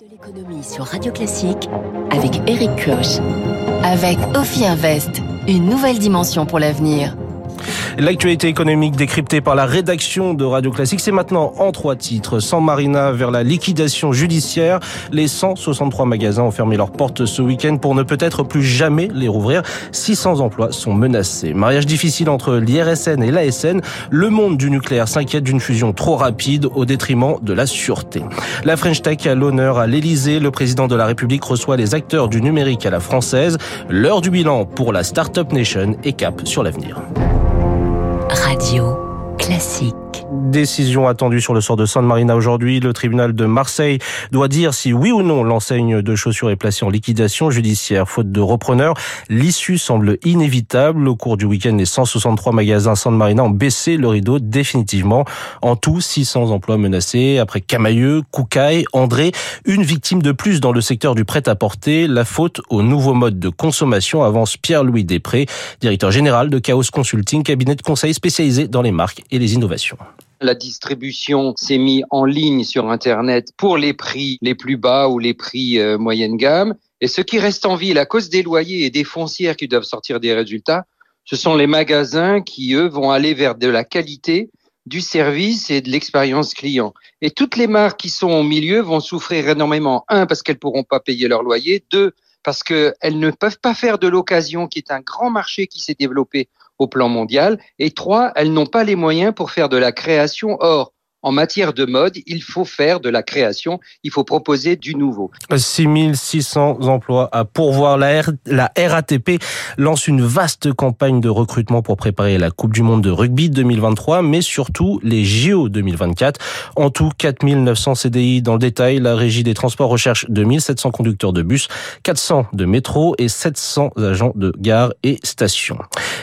de l'économie sur Radio Classique avec Eric Koch. Avec Ophi Invest, une nouvelle dimension pour l'avenir. L'actualité économique décryptée par la rédaction de Radio Classique, c'est maintenant en trois titres. San Marina vers la liquidation judiciaire. Les 163 magasins ont fermé leurs portes ce week-end pour ne peut-être plus jamais les rouvrir. 600 emplois sont menacés. Mariage difficile entre l'IRSN et l'ASN. Le monde du nucléaire s'inquiète d'une fusion trop rapide au détriment de la sûreté. La French Tech a l'honneur à l'Elysée. Le président de la République reçoit les acteurs du numérique à la française. L'heure du bilan pour la Startup Nation et cap sur l'avenir. Radio classique. Décision attendue sur le sort de San Marina aujourd'hui. Le tribunal de Marseille doit dire si oui ou non l'enseigne de chaussures est placée en liquidation judiciaire faute de repreneur. L'issue semble inévitable. Au cours du week-end, les 163 magasins San Marina ont baissé le rideau définitivement. En tout, 600 emplois menacés. Après Camailleux, Koukaï, André, une victime de plus dans le secteur du prêt-à-porter. La faute au nouveau mode de consommation avance Pierre-Louis Després, directeur général de Chaos Consulting, cabinet de conseil spécialisé dans les marques et les innovations. La distribution s'est mise en ligne sur Internet pour les prix les plus bas ou les prix euh, moyenne gamme. Et ce qui reste en ville à cause des loyers et des foncières qui doivent sortir des résultats, ce sont les magasins qui, eux, vont aller vers de la qualité, du service et de l'expérience client. Et toutes les marques qui sont au milieu vont souffrir énormément. Un, parce qu'elles pourront pas payer leur loyer. Deux, parce qu'elles ne peuvent pas faire de l'occasion, qui est un grand marché qui s'est développé au plan mondial. Et trois, elles n'ont pas les moyens pour faire de la création. Or, en matière de mode, il faut faire de la création, il faut proposer du nouveau. 6600 emplois à pourvoir. La, RATP lance une vaste campagne de recrutement pour préparer la Coupe du Monde de rugby 2023, mais surtout les JO 2024. En tout, 4900 CDI dans le détail. La Régie des Transports recherche 2700 conducteurs de bus, 400 de métro et 700 agents de gare et station.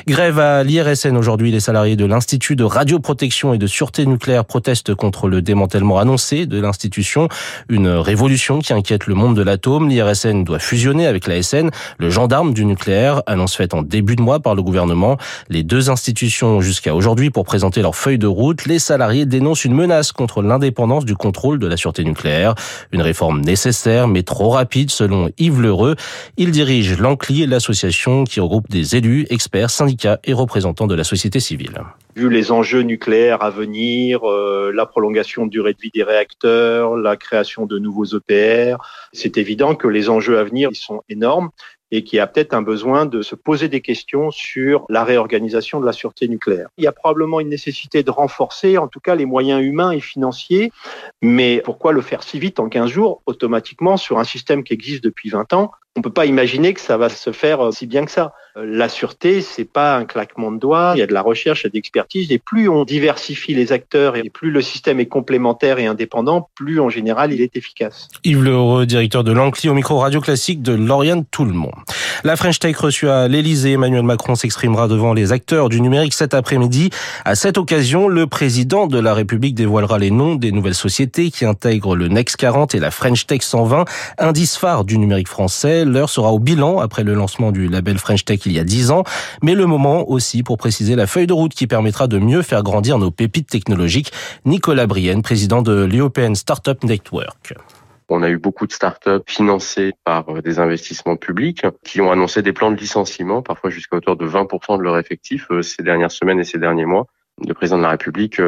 Grève à l'IRSN aujourd'hui. Les salariés de l'Institut de radioprotection et de sûreté nucléaire protestent contre le démantèlement annoncé de l'institution, une révolution qui inquiète le monde de l'atome. L'IRSN doit fusionner avec la SN, le gendarme du nucléaire, annonce faite en début de mois par le gouvernement. Les deux institutions jusqu'à aujourd'hui pour présenter leur feuille de route. Les salariés dénoncent une menace contre l'indépendance du contrôle de la sûreté nucléaire. Une réforme nécessaire mais trop rapide selon Yves Lheureux. Il dirige l'Ancli, l'association qui regroupe des élus, experts, syndicats et représentants de la société civile vu les enjeux nucléaires à venir, euh, la prolongation de durée de vie des réacteurs, la création de nouveaux EPR, c'est évident que les enjeux à venir sont énormes et qu'il y a peut-être un besoin de se poser des questions sur la réorganisation de la sûreté nucléaire. Il y a probablement une nécessité de renforcer en tout cas les moyens humains et financiers, mais pourquoi le faire si vite en 15 jours automatiquement sur un système qui existe depuis 20 ans on peut pas imaginer que ça va se faire si bien que ça. La sûreté, c'est pas un claquement de doigts. Il y a de la recherche, il y a de l'expertise. Et plus on diversifie les acteurs et plus le système est complémentaire et indépendant, plus en général il est efficace. Yves Leheureux, directeur de l'Ancli au micro radio classique de Lauriane Tout le monde. La French Tech reçue à l'Elysée, Emmanuel Macron s'exprimera devant les acteurs du numérique cet après-midi. À cette occasion, le président de la République dévoilera les noms des nouvelles sociétés qui intègrent le Next 40 et la French Tech 120, indice phare du numérique français. L'heure sera au bilan après le lancement du label French Tech il y a 10 ans, mais le moment aussi pour préciser la feuille de route qui permettra de mieux faire grandir nos pépites technologiques. Nicolas Brienne, président de l'European Startup Network. On a eu beaucoup de startups financées par euh, des investissements publics qui ont annoncé des plans de licenciement, parfois jusqu'à hauteur de 20% de leur effectif euh, ces dernières semaines et ces derniers mois. Le président de la République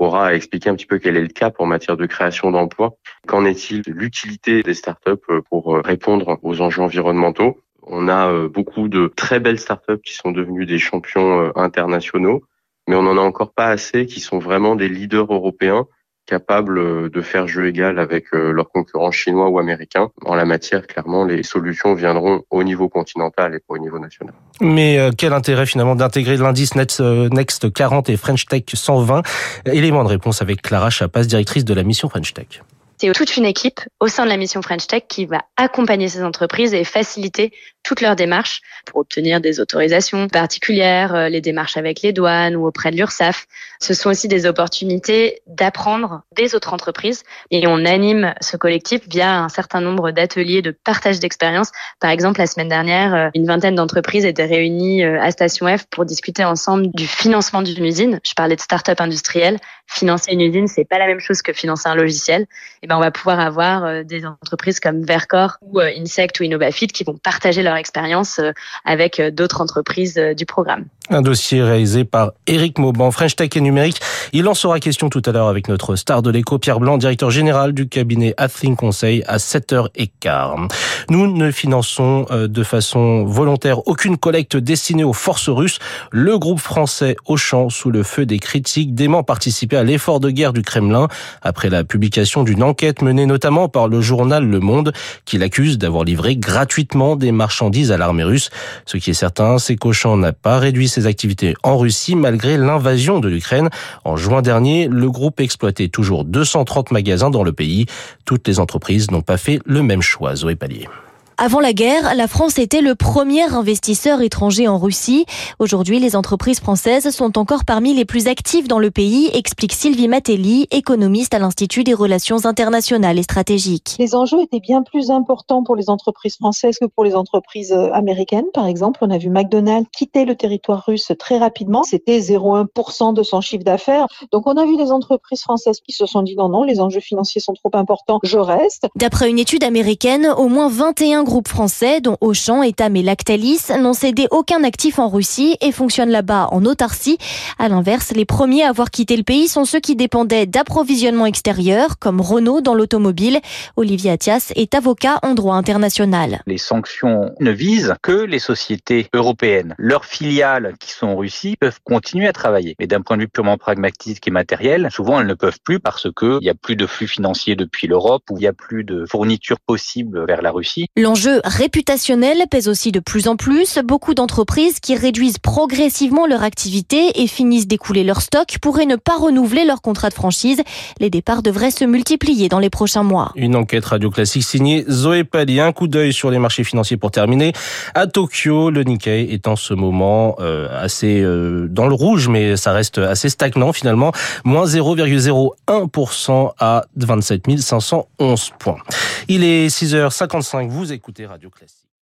euh, aura expliqué un petit peu quel est le cap en matière de création d'emplois. Qu'en est-il de l'utilité des startups pour répondre aux enjeux environnementaux? On a beaucoup de très belles startups qui sont devenues des champions internationaux, mais on n'en a encore pas assez qui sont vraiment des leaders européens capables de faire jeu égal avec leurs concurrents chinois ou américains. En la matière, clairement, les solutions viendront au niveau continental et pas au niveau national. Mais quel intérêt finalement d'intégrer l'indice Next 40 et French Tech 120 Élément de réponse avec Clara Chapas, directrice de la mission French Tech c'est toute une équipe au sein de la mission French Tech qui va accompagner ces entreprises et faciliter toutes leurs démarches pour obtenir des autorisations particulières, euh, les démarches avec les douanes ou auprès de l'URSSAF. Ce sont aussi des opportunités d'apprendre des autres entreprises et on anime ce collectif via un certain nombre d'ateliers de partage d'expérience. Par exemple, la semaine dernière, euh, une vingtaine d'entreprises étaient réunies euh, à Station F pour discuter ensemble du financement d'une usine. Je parlais de start-up industrielle financer une usine, c'est pas la même chose que financer un logiciel. Et eh ben, on va pouvoir avoir des entreprises comme Vercor ou Insect ou Innovafit qui vont partager leur expérience euh, avec d'autres entreprises du programme. Un dossier réalisé par Eric Mauban, French Tech et Numérique. Il en sera question tout à l'heure avec notre star de l'écho, Pierre Blanc, directeur général du cabinet Athing Conseil à 7h15. Nous ne finançons de façon volontaire aucune collecte destinée aux forces russes. Le groupe français Auchan, sous le feu des critiques, dément participer à l'effort de guerre du Kremlin après la publication d'une enquête menée notamment par le journal Le Monde qui l'accuse d'avoir livré gratuitement des marchandises à l'armée russe. Ce qui est certain, c'est qu'Auchan n'a pas réduit ses activités en Russie malgré l'invasion de l'Ukraine. En juin dernier, le groupe exploitait toujours 230 magasins dans le pays. Toutes les entreprises n'ont pas fait le même choix. Zoé Pallier. Avant la guerre, la France était le premier investisseur étranger en Russie. Aujourd'hui, les entreprises françaises sont encore parmi les plus actives dans le pays, explique Sylvie Matelli, économiste à l'Institut des relations internationales et stratégiques. Les enjeux étaient bien plus importants pour les entreprises françaises que pour les entreprises euh, américaines. Par exemple, on a vu McDonald's quitter le territoire russe très rapidement. C'était 0,1% de son chiffre d'affaires. Donc on a vu des entreprises françaises qui se sont dit non, non, les enjeux financiers sont trop importants, je reste. D'après une étude américaine, au moins 21 groupes français, dont Auchan, Etam et Lactalis, n'ont cédé aucun actif en Russie et fonctionnent là-bas en autarcie. À l'inverse, les premiers à avoir quitté le pays sont ceux qui dépendaient d'approvisionnement extérieur, comme Renault dans l'automobile. Olivier Attias est avocat en droit international. Les sanctions ne visent que les sociétés européennes. Leurs filiales qui sont en Russie peuvent continuer à travailler. Mais d'un point de vue purement pragmatique et matériel, souvent elles ne peuvent plus parce qu'il n'y a plus de flux financiers depuis l'Europe ou il n'y a plus de fournitures possibles vers la Russie. L'enjeu réputationnel pèse aussi de plus en plus. Beaucoup d'entreprises qui réduisent progressivement leur activité et finissent d'écouler leur stock pourraient ne pas renouveler leur contrat de franchise. Les départs devraient se multiplier dans les prochains mois. Une enquête radio classique signée Zoé Pali. Un coup d'œil sur les marchés financiers pour terminer. À Tokyo, le Nikkei est en ce moment euh, assez euh, dans le rouge, mais ça reste assez stagnant finalement. Moins 0,01% à 27 511 points. Il est 6h55. Vous écoutez Radio Classique.